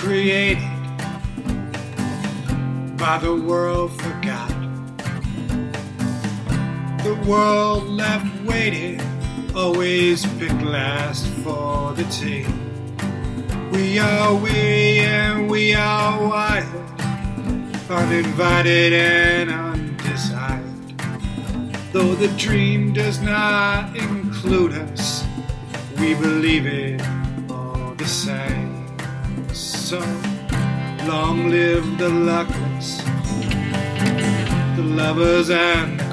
created by the world forgot. The world left waiting, always picked last for the tea. We are we and we are wild, uninvited and undesired. Though the dream does not include us, we believe it all the same. Long live the luckless, the lovers and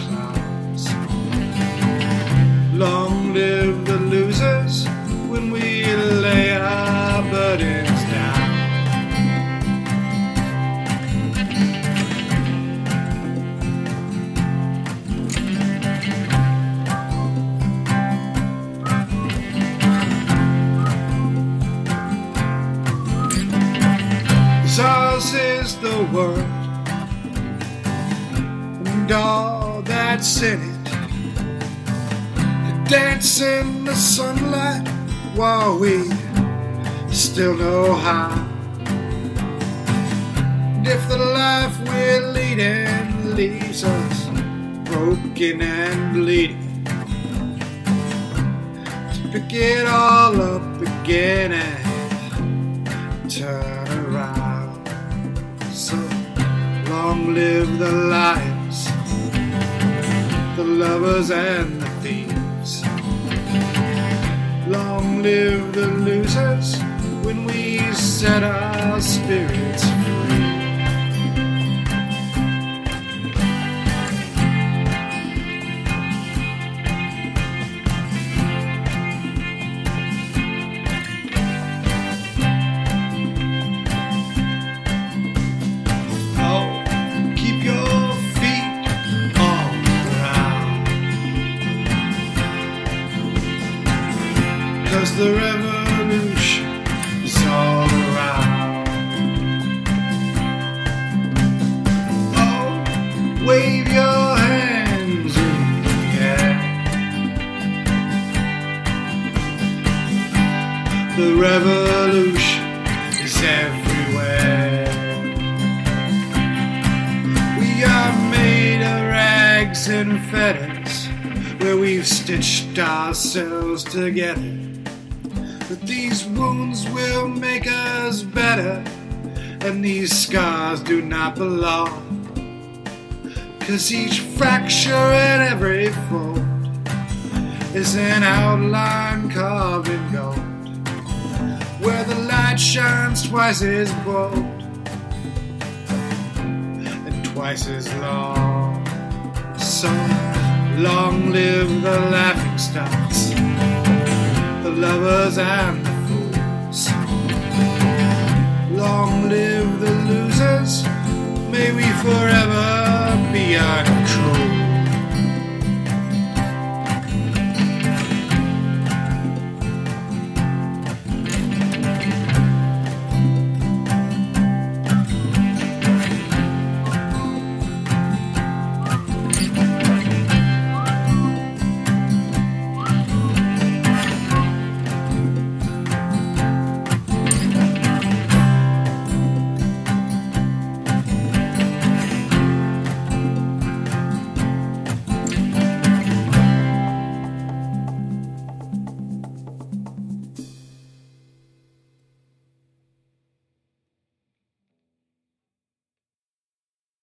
Ours is the world and all that's in it. Dance in the sunlight while we still know how. And if the life we're leading leaves us broken and bleeding, to pick it all up again and turn long live the lions, the lovers and the thieves. Long live the losers when we set our spirits free. Cause the revolution is all around. Oh, wave your hands in the air. The revolution is everywhere. We are made of rags and feathers, where we've stitched ourselves together. But these wounds will make us better, and these scars do not belong. Cause each fracture and every fold is an outline carved in gold, where the light shines twice as bold and twice as long. So long live the laughing stocks, lovers and